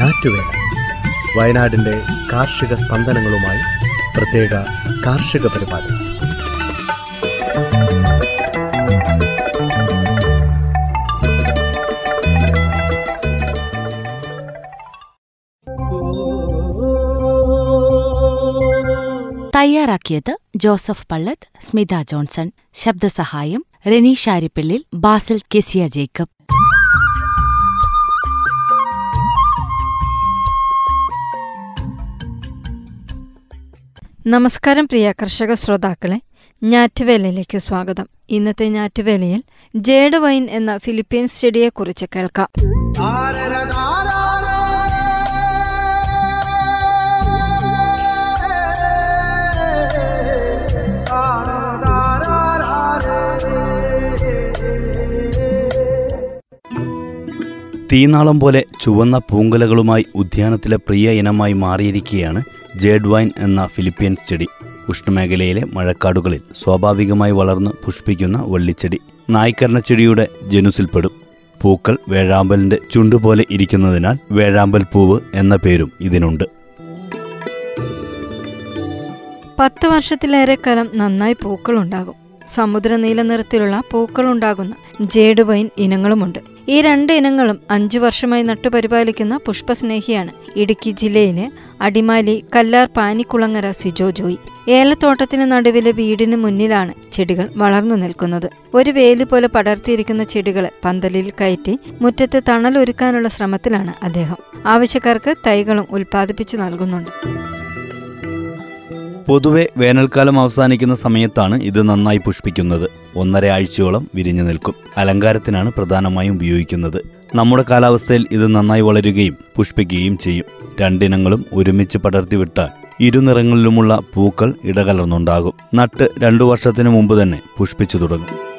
ഞാറ്റുവേല വയനാടിന്റെ കാർഷിക സ്പന്ദനങ്ങളുമായി പ്രത്യേക കാർഷിക പരിപാടി. തയ്യാറാക്കിയത് Joseph Pallath Smitha Johnson ശബ്ദസഹായം Reni Sharippillil Basil Kezia Jacob. നമസ്കാരം പ്രിയ കർഷക ശ്രോതാക്കളെ ഞാറ്റുവേലയിലേക്ക് സ്വാഗതം. ഇന്നത്തെ ഞാറ്റുവേലയിൽ ജേഡ് വൈൻ എന്ന ഫിലിപ്പീൻസ് ചെടിയെക്കുറിച്ച് കേൾക്കാം. തീനാളം പോലെ ചുവന്ന പൂങ്കലകളുമായി ഉദ്യാനത്തിലെ പ്രിയ ഇനമായി മാറിയിരിക്കുകയാണ് ജേഡ് വൈൻ എന്ന ഫിലിപ്പീൻസ് ചെടി ഉഷ്ണമേഖലയിലെ മഴക്കാടുകളിൽ സ്വാഭാവികമായി വളർന്ന് പുഷ്പിക്കുന്ന വള്ളിച്ചെടി. നായ്ക്കരണ ചെടിയുടെ ജനുസിൽപ്പെടും. പൂക്കൾ വേഴാമ്പലിന്റെ ചുണ്ടുപോലെ ഇരിക്കുന്നതിനാൽ വേഴാമ്പൽ പൂവ് എന്ന പേരും ഇതിനുണ്ട്. പത്ത് വർഷത്തിലേറെ കാലം നന്നായി പൂക്കളുണ്ടാകും. സമുദ്രനീല നിറത്തിലുള്ള പൂക്കളുണ്ടാകുന്ന ജേഡ് വൈൻ ഇനങ്ങളുമുണ്ട്. ഈ രണ്ട് ഇനങ്ങളും അഞ്ചു വർഷമായി നട്ടുപരിപാലിക്കുന്ന പുഷ്പസ്നേഹിയാണ്. ഇടുക്കി ജില്ലയിലെ അടിമാലി കല്ലാർ പാനിക്കുളങ്ങര സിജോ ജോയി. ഏലത്തോട്ടത്തിന് നടുവിലെ വീടിന് മുന്നിലാണ് ചെടികൾ വളർന്നു നിൽക്കുന്നത്. ഒരു വേലി പോലെ പടർത്തിയിരിക്കുന്ന ചെടികളെ പന്തലിൽ കയറ്റി മുറ്റത്ത് തണലൊരുക്കാനുള്ള ശ്രമത്തിലാണ് അദ്ദേഹം. ആവശ്യക്കാർക്ക് തൈകളും ഉൽപ്പാദിപ്പിച്ചു നൽകുന്നുണ്ട്. പൊതുവെ വേനൽക്കാലം അവസാനിക്കുന്ന സമയത്താണ് ഇത് നന്നായി പുഷ്പിക്കുന്നത്. ഒന്നര ആഴ്ചയോളം വിരിഞ്ഞു നിൽക്കും. അലങ്കാരത്തിനാണ് പ്രധാനമായും ഉപയോഗിക്കുന്നത്. നമ്മുടെ കാലാവസ്ഥയിൽ ഇത് നന്നായി വളരുകയും പുഷ്പിക്കുകയും ചെയ്യും. രണ്ടിനങ്ങളും ഒരുമിച്ച് പടർത്തിവിട്ടാൽ ഇരുനിറങ്ങളിലുമുള്ള പൂക്കൾ ഇടകലർന്നുണ്ടാകും. നട്ട് രണ്ടു വർഷത്തിന് മുമ്പ് തന്നെ പുഷ്പിച്ചു തുടങ്ങും.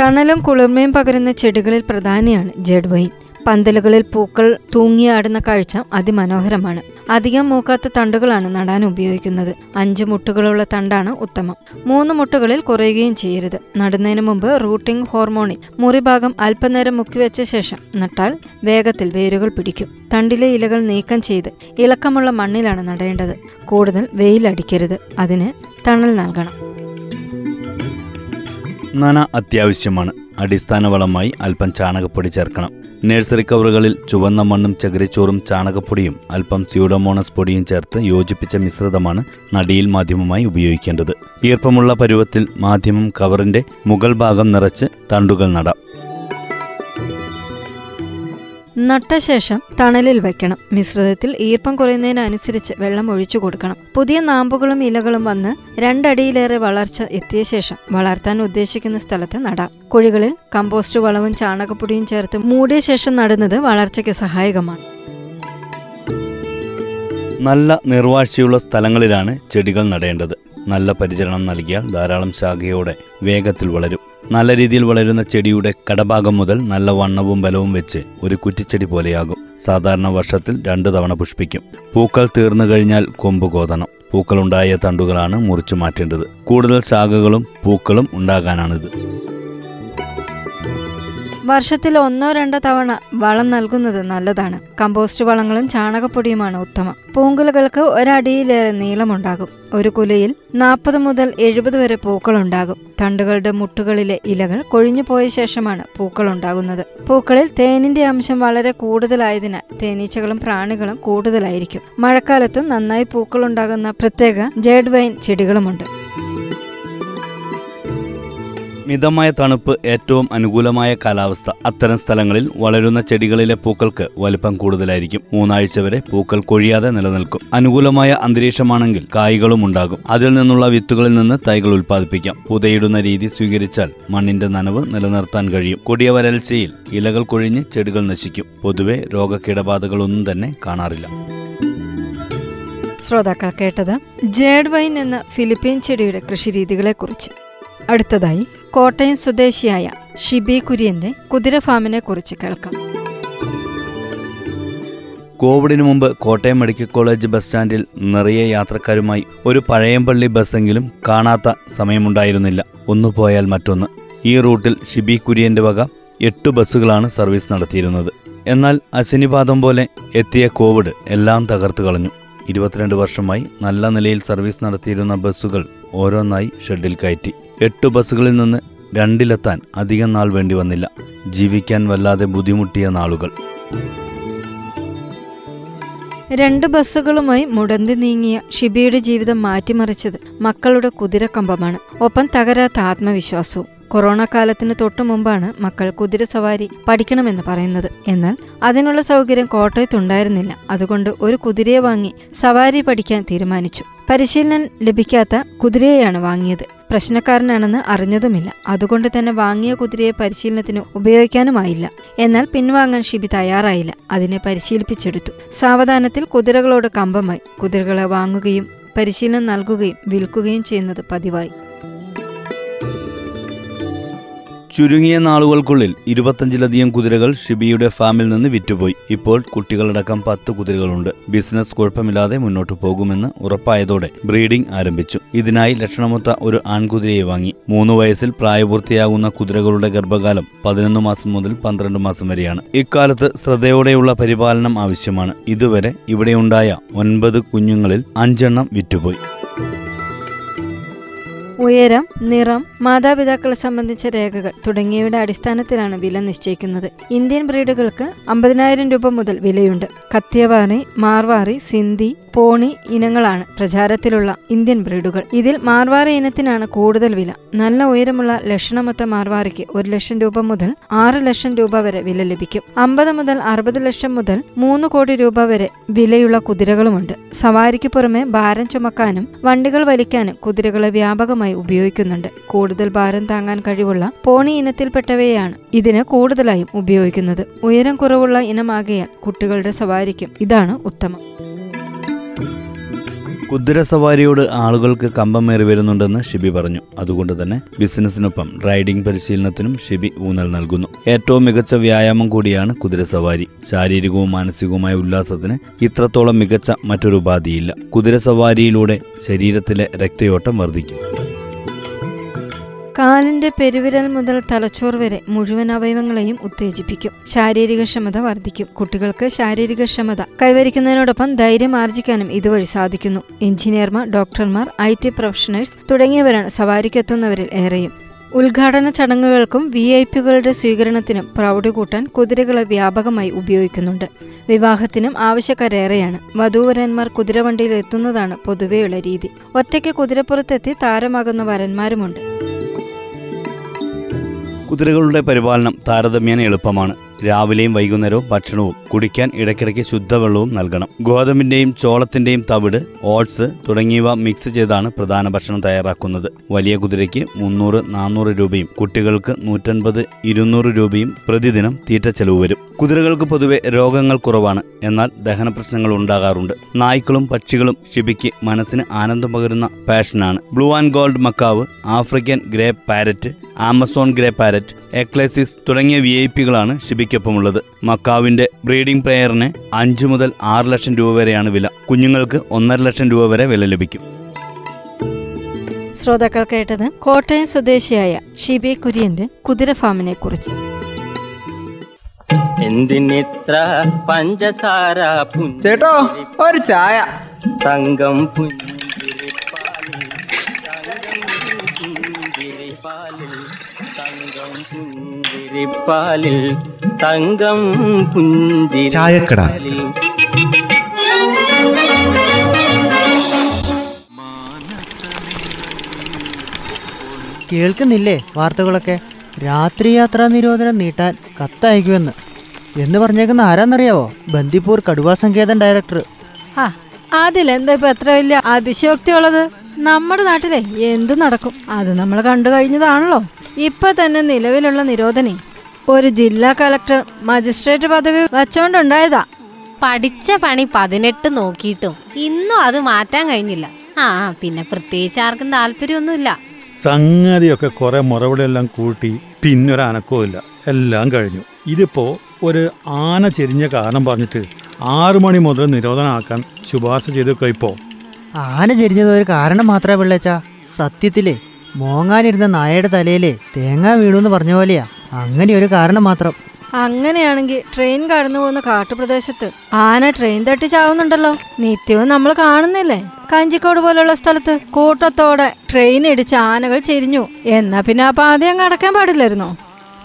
തണലും കുളിർമയും പകരുന്ന ചെടികളിൽ പ്രധാനിയാണ് ജഡ് വൈൻ. പന്തലുകളിൽ പൂക്കൾ തൂങ്ങിയാടുന്ന കാഴ്ച അതിമനോഹരമാണ്. അധികം മൂക്കാത്ത തണ്ടുകളാണ് നടാൻ ഉപയോഗിക്കുന്നത്. അഞ്ച് മുട്ടുകളുള്ള തണ്ടാണ് ഉത്തമം. മൂന്ന് മുട്ടുകളിൽ കുറയുകയും ചെയ്യരുത്. നടുന്നതിന് മുമ്പ് റൂട്ടിംഗ് ഹോർമോണിൽ മുറിഭാഗം അല്പനേരം മുക്കിവെച്ച ശേഷം നട്ടാൽ വേഗത്തിൽ വേരുകൾ പിടിക്കും. തണ്ടിലെ ഇലകൾ നീക്കം ചെയ്ത് ഇളക്കമുള്ള മണ്ണിലാണ് നടേണ്ടത്. കൂടുതൽ വെയിലടിക്കരുത്. അതിന് തണൽ നൽകണം. നന അത്യാവശ്യമാണ്. അടിസ്ഥാന വളമായി അല്പം ചാണകപ്പൊടി ചേർക്കണം. നഴ്സറി കവറുകളിൽ ചുവന്ന മണ്ണും ചകിരിച്ചോറും ചാണകപ്പൊടിയും അല്പം സ്യൂഡോമോണസ് പൊടിയും ചേർത്ത് യോജിപ്പിച്ച മിശ്രിതമാണ് നടിയിൽ മാധ്യമമായി ഉപയോഗിക്കേണ്ടത്. ഈർപ്പമുള്ള പരുവത്തിൽ മാധ്യമം കവറിന്റെ മുകൾ ഭാഗം നിറച്ച് തണ്ടുകൾ നടാം. നട്ട ശേഷം തണലിൽ വയ്ക്കണം മിശ്രിതത്തിൽ ഈർപ്പം കുറയുന്നതിനനുസരിച്ച് വെള്ളം ഒഴിച്ചു കൊടുക്കണം. പുതിയ നാമ്പുകളും ഇലകളും വന്ന് രണ്ടടിയിലേറെ വളർച്ച എത്തിയ ശേഷം വളർത്താൻ ഉദ്ദേശിക്കുന്ന സ്ഥലത്ത് നടാം. കുഴികളിൽ കമ്പോസ്റ്റ് വളവും ചാണകപ്പൊടിയും ചേർത്ത് മൂടിയ ശേഷം നടുന്നത് വളർച്ചയ്ക്ക് സഹായകമാണ്. നല്ല നിർവാഴ്ചയുള്ള സ്ഥലങ്ങളിലാണ് ചെടികൾ നടേണ്ടത്. നല്ല പരിചരണം നൽകിയാൽ ധാരാളം ശാഖയോടെ വേഗത്തിൽ വളരും. നല്ല രീതിയിൽ വളരുന്ന ചെടിയുടെ കടഭാഗം മുതൽ നല്ല വണ്ണവും ബലവും വെച്ച് ഒരു കുറ്റിച്ചെടി പോലെയാകും. സാധാരണ വർഷത്തിൽ രണ്ടു തവണ പുഷ്പിക്കും. പൂക്കൾ തീർന്നു കഴിഞ്ഞാൽ കൊമ്പ് കോതണം. പൂക്കളുണ്ടായ തണ്ടുകളാണ് മുറിച്ചു മാറ്റേണ്ടത്. കൂടുതൽ ശാഖകളും പൂക്കളും ഉണ്ടാകാനാണിത്. വർഷത്തിൽ ഒന്നോ രണ്ടോ തവണ വളം നൽകുന്നത് നല്ലതാണ്. കമ്പോസ്റ്റ് വളങ്ങളും ചാണകപ്പൊടിയുമാണ് ഉത്തമം. പൂങ്കുലകൾക്ക് ഒരടിയിലേറെ നീളമുണ്ടാകും. ഒരു കുലയിൽ നാൽപ്പത് മുതൽ എഴുപത് വരെ പൂക്കളുണ്ടാകും. തണ്ടുകളുടെ മുട്ടുകളിലെ ഇലകൾ കൊഴിഞ്ഞു പോയ ശേഷമാണ് പൂക്കൾ ഉണ്ടാകുന്നത് പൂക്കളിൽ തേനിന്റെ അംശം വളരെ കൂടുതലായതിനാൽ തേനീച്ചകളും പ്രാണികളും കൂടുതലായിരിക്കും. മഴക്കാലത്തും നന്നായി പൂക്കളുണ്ടാകുന്ന പ്രത്യേക ജേഡ് വൈൻ ചെടികളുമുണ്ട്. മിതമായ തണുപ്പ് ഏറ്റവും അനുകൂലമായ കാലാവസ്ഥ. അത്തരം സ്ഥലങ്ങളിൽ വളരുന്ന ചെടികളിലെ പൂക്കൾക്ക് വലിപ്പം കൂടുതലായിരിക്കും. മൂന്നാഴ്ച വരെ പൂക്കൾ കൊഴിയാതെ നിലനിൽക്കും. അനുകൂലമായ അന്തരീക്ഷമാണെങ്കിൽ കായ്കളും ഉണ്ടാകും. അതിൽ നിന്നുള്ള വിത്തുകളിൽ നിന്ന് തൈകൾ ഉൽപ്പാദിപ്പിക്കാം. പുതയിടുന്ന രീതി സ്വീകരിച്ചാൽ മണ്ണിന്റെ നനവ് നിലനിർത്താൻ കഴിയും. കൊടിയ വരൾച്ചയിൽ ഇലകൾ കൊഴിഞ്ഞ് ചെടികൾ നശിക്കും. പൊതുവെ രോഗകീടബാധകളൊന്നും തന്നെ കാണാറില്ല. ശ്രോതാക്കൾ കേട്ടത് ജേഡ് വൈൻ എന്ന ഫിലിപ്പീൻ ചെടിയുടെ കൃഷിരീതികളെക്കുറിച്ച്. അടുത്തതായി കോട്ടയം സ്വദേശിയായ ഷിബി കുര്യന്റെ കുതിര ഫാമിനെ കുറിച്ച് കേൾക്കാം. കോവിഡിന് മുമ്പ് കോട്ടയം മെഡിക്കൽ കോളേജ് ബസ് സ്റ്റാൻഡിൽ നിറയെ യാത്രക്കാരുമായി ഒരു പഴയമ്പള്ളി ബസ്സെങ്കിലും കാണാത്ത സമയമുണ്ടായിരുന്നില്ല. ഒന്നു പോയാൽ മറ്റൊന്ന്. ഈ റൂട്ടിൽ ഷിബി കുര്യന്റെ വക എട്ട് ബസ്സുകളാണ് സർവീസ് നടത്തിയിരുന്നത്. എന്നാൽ അശനിപാതം പോലെ എത്തിയ കോവിഡ് എല്ലാം തകർത്തു കളഞ്ഞു. ഇരുപത്തിരണ്ട് വർഷമായി നല്ല നിലയിൽ സർവീസ് നടത്തിയിരുന്ന ബസ്സുകൾ ഓരോന്നായി ഷെഡിൽ കയറ്റി. എട്ട് ബസ്സുകളിൽ നിന്ന് രണ്ടിലെത്താൻ അധികം നാൾ വേണ്ടി വന്നില്ല. ജീവിക്കാൻ വല്ലാതെ ബുദ്ധിമുട്ടിയ നാളുകൾ. രണ്ട് ബസ്സുകളുമായി മുടന്തി നീങ്ങിയ ഷിബിയുടെ ജീവിതം മാറ്റിമറിച്ചത് മക്കളുടെ കുതിരക്കമ്പമാണ്. ഒപ്പം തകരാത്ത ആത്മവിശ്വാസവും. കൊറോണ കാലത്തിന് തൊട്ടു മുമ്പാണ് മക്കൾ കുതിര സവാരി പഠിക്കണമെന്ന് പറയുന്നത്. എന്നാൽ അതിനുള്ള സൗകര്യം കോട്ടയത്തുണ്ടായിരുന്നില്ല. അതുകൊണ്ട് ഒരു കുതിരയെ വാങ്ങി സവാരി പഠിക്കാൻ തീരുമാനിച്ചു. പരിശീലനം ലഭിക്കാത്ത കുതിരയെയാണ് വാങ്ങിയത്. പ്രശ്നക്കാരനാണെന്ന് അറിഞ്ഞതുമില്ല. അതുകൊണ്ട് തന്നെ വാങ്ങിയ കുതിരയെ പരിശീലനത്തിന് ഉപയോഗിക്കാനുമായില്ല. എന്നാൽ പിൻവാങ്ങാൻ ഷിബി തയ്യാറായില്ല. അതിനെ പരിശീലിപ്പിച്ചെടുത്തു. സാവധാനത്തിൽ കുതിരകളോട് കമ്പമായി. കുതിരകളെ വാങ്ങുകയും പരിശീലനം നൽകുകയും വിൽക്കുകയും ചെയ്യുന്നത് പതിവായി. ചുരുങ്ങിയ നാളുകൾക്കുള്ളിൽ ഇരുപത്തഞ്ചിലധികം കുതിരകൾ ഷിബിയുടെ ഫാമിൽ നിന്ന് വിറ്റുപോയി. ഇപ്പോൾ കുട്ടികളടക്കം പത്ത് കുതിരകളുണ്ട്. ബിസിനസ് കുഴപ്പമില്ലാതെ മുന്നോട്ടു പോകുമെന്ന് ഉറപ്പായതോടെ ബ്രീഡിംഗ് ആരംഭിച്ചു. ഇതിനായി ലക്ഷണമൊത്ത ഒരു ആൺകുതിരയെ വാങ്ങി. മൂന്ന് വയസ്സിൽ പ്രായപൂർത്തിയാകുന്ന കുതിരകളുടെ ഗർഭകാലം പതിനൊന്ന് മാസം മുതൽ പന്ത്രണ്ട് മാസം വരെയാണ്. ഇക്കാലത്ത് ശ്രദ്ധയോടെയുള്ള പരിപാലനം ആവശ്യമാണ്. ഇതുവരെ ഇവിടെയുണ്ടായ ഒൻപത് കുഞ്ഞുങ്ങളിൽ അഞ്ചെണ്ണം വിറ്റുപോയി. ഉയരം നിറം മാതാപിതാക്കളെ സംബന്ധിച്ച രേഖകൾ തുടങ്ങിയവയുടെ അടിസ്ഥാനത്തിലാണ് വില നിശ്ചയിക്കുന്നത്. ഇന്ത്യൻ ബ്രീഡുകൾക്ക് അമ്പതിനായിരം രൂപ മുതൽ വിലയുണ്ട്. കത്തിയവാറി മാർവാറി സിന്ധി പോണി ഇനങ്ങളാണ് പ്രചാരത്തിലുള്ള ഇന്ത്യൻ ബ്രീഡുകൾ. ഇതിൽ മാർവാറി ഇനത്തിനാണ് കൂടുതൽ വില. നല്ല ഉയരമുള്ള ലക്ഷണമൊത്ത മാർവാറിക്ക് ഒരു ലക്ഷം രൂപ മുതൽ ആറ് ലക്ഷം രൂപ വരെ വില ലഭിക്കും. അമ്പത് മുതൽ അറുപത് ലക്ഷം മുതൽ മൂന്ന് കോടി രൂപ വരെ വിലയുള്ള കുതിരകളുമുണ്ട്. സവാരിക്ക് പുറമെ ഭാരം ചുമക്കാനും വണ്ടികൾ വലിക്കാനും കുതിരകളെ വ്യാപകമായി ഉപയോഗിക്കുന്നുണ്ട്. കൂടുതൽ ഭാരം താങ്ങാൻ കഴിവുള്ള പോണി ഇനത്തിൽപ്പെട്ടവയാണ് ഇതിന് കൂടുതലായും ഉപയോഗിക്കുന്നത്. ഉയരം കുറവുള്ള ഇനമാകയാൽ കുട്ടികളുടെ സവാരിക്കും ഇതാണ് ഉത്തമം. കുതിര സവാരിയോട് ആളുകൾക്ക് കമ്പമേറി വരുന്നുണ്ടെന്ന് ഷിബി പറഞ്ഞു. അതുകൊണ്ട് തന്നെ ബിസിനസ്സിനൊപ്പം റൈഡിംഗ് പരിശീലനത്തിനും ഷിബി ഊന്നൽ നൽകുന്നു. ഏറ്റവും മികച്ച വ്യായാമം കൂടിയാണ് കുതിരസവാരി. ശാരീരികവും മാനസികവുമായ ഉല്ലാസത്തിന് ഇത്രത്തോളം മികച്ച മറ്റൊരു ഉപാധിയില്ല. കുതിരസവാരിയിലൂടെ ശരീരത്തിലെ രക്തയോട്ടം വർദ്ധിക്കും. കാലിന്റെ പെരുവിരൽ മുതൽ തലച്ചോർ വരെ മുഴുവൻ അവയവങ്ങളെയും ഉത്തേജിപ്പിക്കും. ശാരീരിക ക്ഷമത വർദ്ധിക്കും. കുട്ടികൾക്ക് ശാരീരിക ക്ഷമത കൈവരിക്കുന്നതിനോടൊപ്പം ധൈര്യം ആർജിക്കാനും ഇതുവഴി സാധിക്കുന്നു. എഞ്ചിനീയർമാർ ഡോക്ടർമാർ ഐ ടി പ്രൊഫഷണൽസ് തുടങ്ങിയവരാണ് സവാരിക്കെത്തുന്നവരിൽ ഏറെയും. ഉദ്ഘാടന ചടങ്ങുകൾക്കും വി ഐ പികളുടെ സ്വീകരണത്തിനും പ്രൗഢി കൂട്ടാൻ കുതിരകളെ വ്യാപകമായി ഉപയോഗിക്കുന്നുണ്ട്. വിവാഹത്തിനും ആവശ്യക്കാരേറെയാണ്. വധൂവരന്മാർ കുതിരവണ്ടിയിൽ എത്തുന്നതാണ് പൊതുവെയുള്ള രീതി. ഒറ്റയ്ക്ക് കുതിരപ്പുറത്തെത്തി താരമാകുന്ന വരന്മാരുമുണ്ട്. കുതിരകളുടെ പരിപാലനം താരതമ്യേന എളുപ്പമാണ്. രാവിലെയും വൈകുന്നേരവും ഭക്ഷണവും കുടിക്കാൻ ഇടയ്ക്കിടയ്ക്ക് ശുദ്ധവെള്ളവും നൽകണം. ഗോതമ്പിന്റെയും ചോളത്തിന്റെയും തവിട് ഓട്സ് തുടങ്ങിയവ മിക്സ് ചെയ്താണ് പ്രധാന ഭക്ഷണം തയ്യാറാക്കുന്നത്. വലിയ കുതിരയ്ക്ക് മുന്നൂറ് നാനൂറ് രൂപയും കുട്ടികൾക്ക് നൂറ്റൻപത് ഇരുന്നൂറ് രൂപയും പ്രതിദിനം തീറ്റ ചെലവ് വരും. കുതിരകൾക്ക് പൊതുവെ രോഗങ്ങൾ കുറവാണ്. എന്നാൽ ദഹന പ്രശ്നങ്ങൾ ഉണ്ടാകാറുണ്ട്. നായ്ക്കളും പക്ഷികളും ഷിബിക്ക് മനസ്സിന് ആനന്ദം പകരുന്ന പാഷനാണ് blue and gold macaw African grey parrot Amazon grey parrot eclectus തുടങ്ങിയ വി ഐ പികളാണ് ഷിബിക്കൊപ്പമുള്ളത് മക്കാവിന്റെ ബ്രീഡിംഗ് പ്ലെയറിന് അഞ്ച് മുതൽ ആറ് ലക്ഷം രൂപ വരെയാണ് വില. കുഞ്ഞുങ്ങൾക്ക് ഒന്നര ലക്ഷം രൂപ വരെ വില ലഭിക്കും. ശ്രോതാക്കൾ കേട്ടത് കോട്ടയം സ്വദേശിയായ ഷിബി കുര്യന്റെ കുതിര ഫാമിനെ കുറിച്ച് എന്തിനിത്ര പഞ്ചസാര ചേട്ടോ ഒരു ചായ. തങ്കം പുഞ്ചിരിപ്പാലിൽ പുഞ്ചിരിപ്പാലിൽ തങ്കം പുഞ്ചി ചായക്കട. കേൾക്കുന്നില്ലേ വാർത്തകളൊക്കെ? രാത്രി യാത്രാ നിരോധനം നീട്ടാൻ കത്തയക്കുമെന്ന്. എന്ന് പറഞ്ഞേക്കുന്ന ആരാന്നറിയാവോ? ബന്ദിപ്പൂർ കടുവാ സങ്കേതം ഡയറക്ടർ. ആ അതിലെന്താ ഇപ്പൊ എത്ര വലിയ അതിശയോക്തി ഉള്ളത് നമ്മുടെ നാട്ടിലെ എന്ത് നടക്കും? അത് നമ്മൾ കണ്ടു കഴിഞ്ഞതാണല്ലോ. ഇപ്പൊ തന്നെ നിലവിലുള്ള നിരോധനി ഒരു ജില്ലാ കലക്ടർ മജിസ്ട്രേറ്റ് പദവി വച്ചോണ്ടുണ്ടായതാ. പഠിച്ച പണി പതിനെട്ട് നോക്കിയിട്ടും ഇന്നും അത് മാറ്റാൻ കഴിഞ്ഞില്ല. ആ പിന്നെ പ്രത്യേകിച്ച് ആർക്കും താല്പര്യമൊന്നുമില്ല. സംഗതിയൊക്കെ കുറെ മുറവിളെല്ലാം കൂട്ടി പിന്നൊരു അനക്കവും ഇല്ല എല്ലാം കഴിഞ്ഞു. ഇതിപ്പോ ഒരു ആന ചെരിഞ്ഞ കാരണം പറഞ്ഞിട്ട് ആറു മണി മുതൽ നിരോധനമാക്കാൻ ശുപാർശ ചെയ്തൊക്കെ ഇപ്പോ. ആന ചെരിഞ്ഞത് ഒരു കാരണം മാത്രമേ പിള്ളേച്ചാ. സത്യത്തിലേ മോങ്ങാനിരുന്ന നായയുടെ തലയിലെ തേങ്ങ വീണു എന്ന് പറഞ്ഞ പോലെയാ. അങ്ങനെ ഒരു കാരണം മാത്രം. അങ്ങനെയാണെങ്കിൽ ട്രെയിൻ കടന്നു പോകുന്ന കാട്ടുപ്രദേശത്ത് ആന ട്രെയിൻ തട്ടി ചാവുന്നുണ്ടല്ലോ. നിത്യവും നമ്മൾ കാണുന്നില്ലേ? കഞ്ചിക്കോട് പോലുള്ള സ്ഥലത്ത് കൂട്ടത്തോടെ ട്രെയിൻ ഇടിച്ച് ആനകൾ ചെരിഞ്ഞു. എന്നാ പിന്നെ ആ പാതി അങ്ങ് അടക്കാൻ പാടില്ലായിരുന്നോ?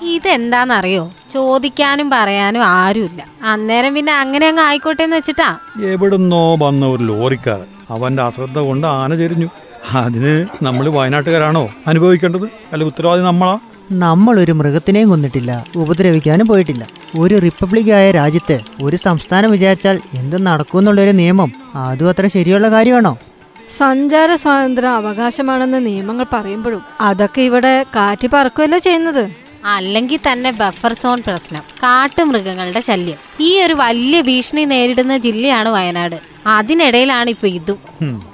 ഇതെന്താന്നറിയോ? ചോദിക്കാനും പറയാനും ആരുമില്ല. അന്നേരം പിന്നെ അങ്ങനെ അങ്ങ് ആയിക്കോട്ടെ എന്ന് വെച്ചിട്ടാ. എവിടുന്നോ വന്ന ഒരു ലോറിക്കാരൻ. അവന്റെ അശ്രദ്ധ കൊണ്ട് ആന ചെരിഞ്ഞു. അതിന് നമ്മൾ വയനാട്ടുകാരാണോ അനുഭവിക്കേണ്ടത്? അല്ല ഉത്തരവാദി നമ്മളാ? ഒരു മൃഗത്തിനെയും കൊന്നിട്ടില്ല ഉപദ്രവിക്കാനും പോയിട്ടില്ല. ഒരു റിപ്പബ്ലിക് ആയ രാജ്യത്ത് ഒരു സംസ്ഥാനം വിചാരിച്ചാൽ എന്ത് നടക്കുമെന്നുള്ളൊരു നിയമം അതും അത്ര ശരിയുള്ള കാര്യമാണോ? സഞ്ചാര സ്വാതന്ത്ര്യം അവകാശമാണെന്ന് നിയമങ്ങൾ പറയുമ്പോഴും അതൊക്കെ ഇവിടെ കാറ്റ് പറക്കുകയല്ലേ ചെയ്യുന്നത്. അല്ലെങ്കിൽ തന്നെ ബഫർ സോൺ പ്രശ്നം കാട്ടുമൃഗങ്ങളുടെ ശല്യം. ഈ ഒരു വലിയ ഭീഷണി നേരിടുന്ന ജില്ലയാണ് വയനാട്. അതിനിടയിലാണ് ഇപ്പൊ ഇതും.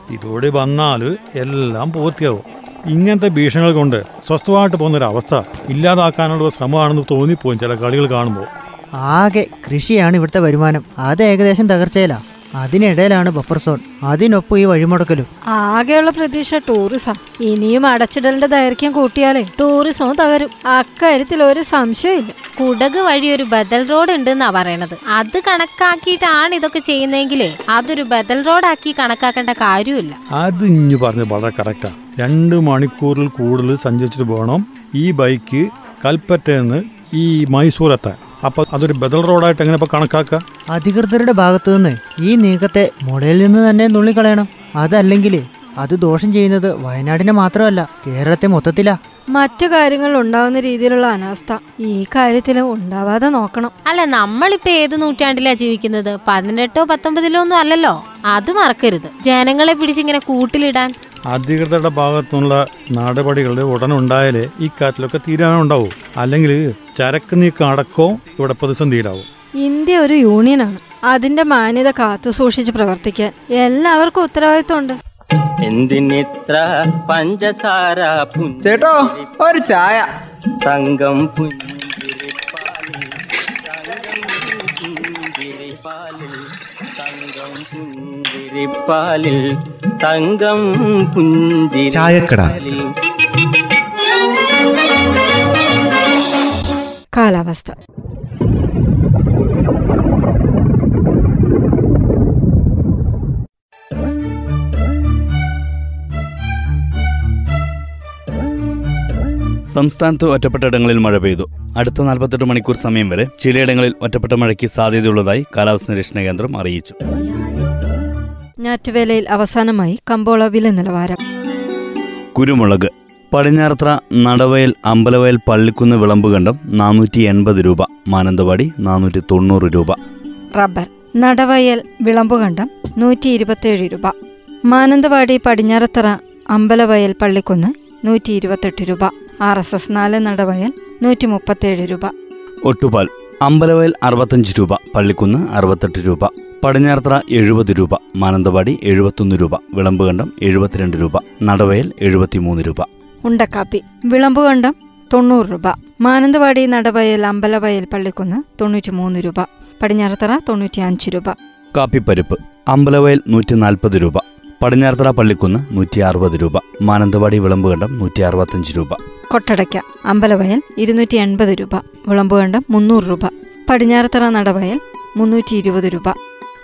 ഇതോടെ വന്നാൽ എല്ലാം പൂർത്തിയാവും. ഇങ്ങനത്തെ ഭീഷണികൾ കൊണ്ട് സ്വസ്ഥമായിട്ട് പോകുന്ന ഒരു അവസ്ഥ ഇല്ലാതാക്കാനുള്ള ശ്രമമാണെന്ന് തോന്നിപ്പോവും ചില കളികൾ കാണുമ്പോൾ. ആകെ കൃഷിയാണ് ഇവിടുത്തെ വരുമാനം. അത് ഏകദേശം തകർച്ചയിലാ. അതിനിടയിലാണ് ബഫർ സോൺ. അതിനൊപ്പം ഈ വഴിമുടക്കലും. ആകെയുള്ള പ്രതീക്ഷ ടൂറിസം. ഇനിയും അടച്ചിടലിന്റെ ദൈർഘ്യം കൂട്ടിയാലേ ടൂറിസവും തകരും. അക്കാര്യത്തിൽ ഒരു സംശയമില്ല കുടക് വഴി ഒരു ബദൽ റോഡ് ഉണ്ടെന്നാ പറയണത്. അത് കണക്കാക്കിയിട്ടാണ് ഇതൊക്കെ ചെയ്യുന്നതെങ്കിലേ അതൊരു ബദൽ റോഡാക്കി കണക്കാക്കേണ്ട കാര്യമില്ല അത് ഇഞ്ഞു പറഞ്ഞത് വളരെ കറക്റ്റാ രണ്ട് മണിക്കൂറിൽ കൂടുതൽ സഞ്ചരിച്ചിട്ട് പോകണം ഈ ബൈക്ക് കൽപ്പറ്റയിൽ ഈ മൈസൂർ എത്താൻ. അപ്പൊ അതൊരു ബദൽ റോഡായിട്ട് എങ്ങനെ ഇപ്പൊ കണക്കാക്കുക? അധികൃതരുടെ ഭാഗത്തു നിന്ന് ഈ നീക്കത്തെ മുടയിൽ നിന്ന് തന്നെ നുള്ളിക്കളയണം. അതല്ലെങ്കിൽ അത് ദോഷം ചെയ്യുന്നത് വയനാടിനെ മാത്രമല്ല കേരളത്തെ മൊത്തത്തിലാ. മറ്റു കാര്യങ്ങൾ ഉണ്ടാവുന്ന രീതിയിലുള്ള അനാസ്ഥ ഈ കാര്യത്തിലും ഉണ്ടാവാതെ നോക്കണം. അല്ല നമ്മളിപ്പോ ഏത് നൂറ്റാണ്ടിലാ ജീവിക്കുന്നത്? പതിനെട്ടോ പത്തൊമ്പതിലോ ഒന്നും അല്ലല്ലോ? അത് മറക്കരുത്. ജനങ്ങളെ പിടിച്ചിങ്ങനെ കൂട്ടിലിടാൻ. അധികൃതരുടെ ഭാഗത്തുനിന്നുള്ള നടപടികൾ ഉടനുണ്ടായാലേ ഈ കാറ്റിലൊക്കെ തീരുമാനം അല്ലെങ്കിൽ ചരക്ക് നീക്കം അടക്കവും ഇവിടെ പ്രതിസന്ധിയിലാവും. ഇന്ത്യ ഒരു യൂണിയനാണ്. അതിന്റെ മാന്യത കാത്തു സൂക്ഷിച്ച് പ്രവർത്തിക്കാൻ എല്ലാവർക്കും ഉത്തരവാദിത്വമുണ്ട്. എന്തിനിത്ര പഞ്ചസാര ചേട്ടോ ഒരു ചായ. തങ്കം പുഞ്ചിരിപ്പാലിൽ പുഞ്ചിരിപ്പാലിൽ തങ്കം ചായക്കട. പുഞ്ചിരിപ്പാലിൽ കാലാവസ്ഥ. സംസ്ഥാനത്ത് ഒറ്റപ്പെട്ടയിടങ്ങളിൽ മഴ പെയ്തു. അടുത്ത നാൽപ്പത്തെട്ട് മണിക്കൂർ സമയം വരെ ചിലയിടങ്ങളിൽ ഒറ്റപ്പെട്ട മഴയ്ക്ക് സാധ്യതയുള്ളതായി കാലാവസ്ഥ നിരീക്ഷണ കേന്ദ്രം അറിയിച്ചു. ഞാറ്റുവേലയിൽ അവസാനമായി കമ്പോള വില നിലവാരം. കുരുമുളക് പടിഞ്ഞാറത്ര നടവയൽ അമ്പലവയൽ പള്ളിക്കുന്ന് വിളമ്പുകണ്ടം നാനൂറ്റി എൺപത് രൂപ മാനന്തവാടി നാനൂറ്റി തൊണ്ണൂറ് രൂപ. റബ്ബർ നടവയൽ വിളമ്പുകണ്ടം നൂറ്റി ഇരുപത്തേഴ് രൂപ. മാനന്തവാടി പടിഞ്ഞാറത്തറ അമ്പലവയൽ പള്ളിക്കുന്ന് നൂറ്റി ഇരുപത്തെട്ട് രൂപ. ആർ എസ് എസ് നാല് നടവയൽ നൂറ്റി മുപ്പത്തേഴ് രൂപ. ഒട്ടുപാൽ അമ്പലവയൽ അറുപത്തഞ്ച് രൂപ പള്ളിക്കുന്ന് അറുപത്തെട്ട് രൂപ പടിഞ്ഞാറത്ര എഴുപത് രൂപ മാനന്തവാടി എഴുപത്തൊന്ന് രൂപ വിളമ്പുകണ്ടം എഴുപത്തിരണ്ട് രൂപ നടവയൽ എഴുപത്തിമൂന്ന് രൂപ. ഉണ്ടക്കാപ്പി വിളമ്പുകണ്ടം തൊണ്ണൂറ് രൂപ മാനന്തവാടി നടവയൽ അമ്പലവയൽ പള്ളിക്കുന്ന് തൊണ്ണൂറ്റി മൂന്ന് രൂപ പടിഞ്ഞാറത്തറ തൊണ്ണൂറ്റി അഞ്ച് രൂപ. കാപ്പിപ്പരിപ്പ് അമ്പലവയൽ നൂറ്റി നാൽപ്പത് രൂപ പടിഞ്ഞാറത്തറ പള്ളിക്കുന്ന് നൂറ്റി അറുപത് രൂപ. മാനന്തവാടി വിളമ്പുകണ്ടം നൂറ്റി അറുപത്തഞ്ച് രൂപ. കൊട്ടടയ്ക്ക അമ്പലവയൽ ഇരുന്നൂറ്റി എൺപത് രൂപ. വിളമ്പുകണ്ടം മുന്നൂറ് രൂപ. പടിഞ്ഞാറത്തറ നടവയൽ മുന്നൂറ്റി ഇരുപത് രൂപ.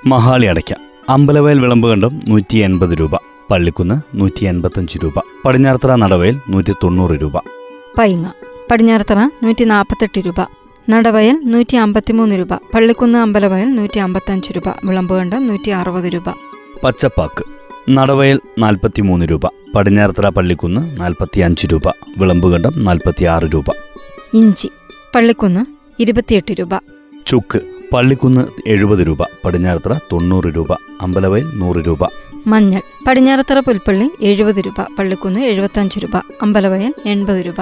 മഹാളി അടയ്ക്ക അമ്പലവയൽ വിളമ്പുകണ്ടം നൂറ്റി എൺപത് രൂപ. പള്ളിക്കുന്ന് നൂറ്റി എൺപത്തഞ്ച് രൂപ. പടിഞ്ഞാറത്തറ നടവയൽ നൂറ്റി തൊണ്ണൂറ് രൂപ. പൈങ്ങ പടിഞ്ഞാറത്തറ നൂറ്റി നാൽപ്പത്തെട്ട് രൂപ. നടവയൽ നൂറ്റി അമ്പത്തിമൂന്ന് രൂപ. പള്ളിക്കുന്ന് അമ്പലവയൽ നൂറ്റി അമ്പത്തഞ്ച് രൂപ. വിളമ്പുകണ്ടം നൂറ്റി അറുപത് രൂപ. പച്ചപ്പാക്ക് നടവയൽ നാൽപ്പത്തിമൂന്ന് രൂപ പടിഞ്ഞാറത്തറ പള്ളിക്കുന്ന് നാൽപ്പത്തി അഞ്ച് രൂപ വിളമ്പുകണ്ടം നാൽപ്പത്തി ആറ് രൂപ. ഇഞ്ചി പള്ളിക്കുന്ന് ഇരുപത്തിയെട്ട് രൂപ. ചുക്ക് പള്ളിക്കുന്ന് എഴുപത് രൂപ പടിഞ്ഞാറത്തറ തൊണ്ണൂറ് രൂപ അമ്പലവയൽ നൂറ് രൂപ. മഞ്ഞൾ പടിഞ്ഞാറത്തറ പുൽപ്പള്ളി എഴുപത് രൂപ പള്ളിക്കുന്ന് എഴുപത്തഞ്ച് രൂപ അമ്പലവയൽ എൺപത് രൂപ.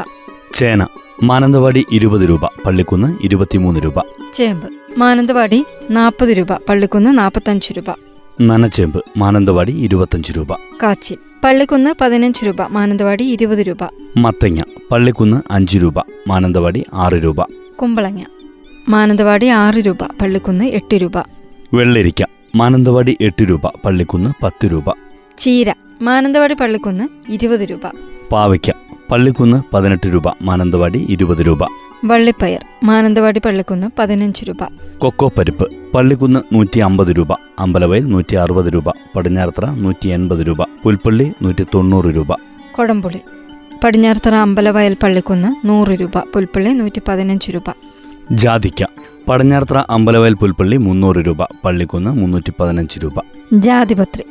ചേന മാനന്തവാടി ഇരുപത് രൂപ പള്ളിക്കുന്ന് ഇരുപത്തിമൂന്ന് രൂപ. ചേമ്പ് മാനന്തവാടി നാൽപ്പത് രൂപ പള്ളിക്കുന്ന് നാൽപ്പത്തഞ്ച് രൂപ. നനച്ചേമ്പ് മാനന്തവാടി ഇരുപത്തഞ്ച് രൂപ. കാച്ചിൽ പള്ളിക്കുന്ന് പതിനഞ്ച് രൂപ മാനന്തവാടി ഇരുപത് രൂപ. മത്തങ്ങ പള്ളിക്കുന്ന് അഞ്ച് രൂപ മാനന്തവാടി ആറ് രൂപ. കുമ്പളങ്ങ മാനന്തവാടി ആറ് രൂപ പള്ളിക്കുന്ന് എട്ട് രൂപ. വെള്ളരിക്ക മാനന്തവാടി എട്ട് രൂപ പള്ളിക്കുന്ന് പത്ത് രൂപ. ചീര മാനന്തവാടി പള്ളിക്കുന്ന് ഇരുപത് രൂപ. പാവയ്ക്ക പള്ളിക്കുന്ന് പതിനെട്ട് രൂപ മാനന്തവാടി ഇരുപത് രൂപ. വള്ളിപ്പയർ മാനന്തവാടി പള്ളിക്കുന്ന് പതിനഞ്ച് രൂപ. കൊക്കോ പരിപ്പ് പള്ളിക്കുന്ന് നൂറ്റി അമ്പത് രൂപ അമ്പലവയൽ നൂറ്റി അറുപത് രൂപ പടിഞ്ഞാറത്തറ നൂറ്റി എൺപത് രൂപ പുൽപ്പള്ളി നൂറ്റി തൊണ്ണൂറ് രൂപ. കൊടംപുളി പടിഞ്ഞാറത്തറ അമ്പലവയൽ പള്ളിക്കുന്ന് നൂറ് രൂപ പുൽപ്പള്ളി നൂറ്റി പതിനഞ്ച് രൂപ. ജാതിക്ക പടിഞ്ഞാറത്തറ അമ്പലവയൽ പുൽപ്പള്ളി മുന്നൂറ് രൂപ പള്ളിക്കുന്ന് മുന്നൂറ്റി പതിനഞ്ച് രൂപ. ജാതിപത്രി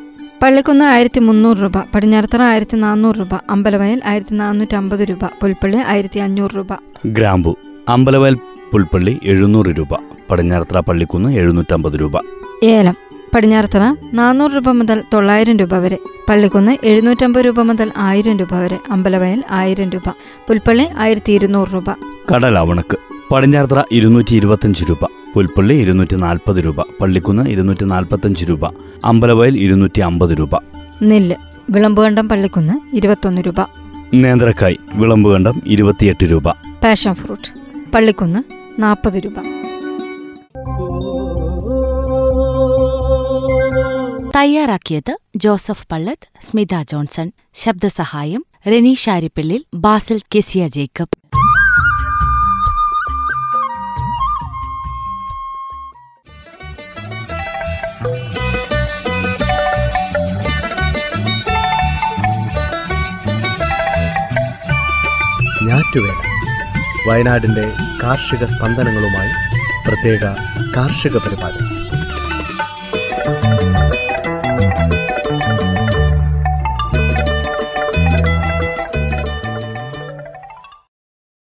പള്ളിക്കുന്ന് ആയിരത്തി മുന്നൂറ് രൂപ പടിഞ്ഞാറത്തറ ആയിരത്തി നാനൂറ് രൂപ അമ്പലവയൽ ആയിരത്തി നാനൂറ്റി അമ്പത് രൂപ പുൽപ്പള്ളി ആയിരത്തി അഞ്ഞൂറ് രൂപ. ഗ്രാമ്പു അമ്പലവയൽ പുൽപ്പള്ളി എഴുന്നൂറ് രൂപ പടിഞ്ഞാറത്തറ പള്ളിക്കുന്ന് എഴുന്നൂറ്റമ്പത് രൂപ. ഏലം പടിഞ്ഞാറത്തറ നാനൂറ് രൂപ മുതൽ തൊള്ളായിരം രൂപ വരെ പള്ളിക്കുന്ന് എഴുന്നൂറ്റമ്പത് രൂപ മുതൽ ആയിരം രൂപ വരെ അമ്പലവയൽ ആയിരം രൂപ പുൽപ്പള്ളി ആയിരത്തി ഇരുന്നൂറ് രൂപ. കടലാവണക്ക് പടിഞ്ഞാറത്തറ ഇരുന്നൂറ്റി ഇരുപത്തഞ്ച് രൂപ. പുൽപ്പള്ളി ഇരുന്നൂറ്റി നാൽപ്പത് രൂപ പള്ളിക്കുന്ന് ഇരുന്നൂറ്റി നാൽപ്പത്തഞ്ച് രൂപ അമ്പലവയൽ ഇരുന്നൂറ്റി അമ്പത് രൂപ. നെല്ല് വിളമ്പുകണ്ടം പള്ളിക്കുന്ന് ഇരുപത്തൊന്ന് രൂപ. നേന്ത്രക്കായ് വിളമ്പുകണ്ടം ഇരുപത്തിയെട്ട് രൂപ. പാഷൻ ഫ്രൂട്ട് പള്ളിക്കുന്ന് നാൽപ്പത് രൂപ. തയ്യാറാക്കിയത് Joseph Pallath Smitha Johnson ശബ്ദസഹായം Reni Sharippillil Basil Kezia Jacob. Njattuvela വയനാടിന്റെ കാർഷിക സ്പന്ദനങ്ങളുമായി പ്രത്യേക കാർഷിക പരിപാടി.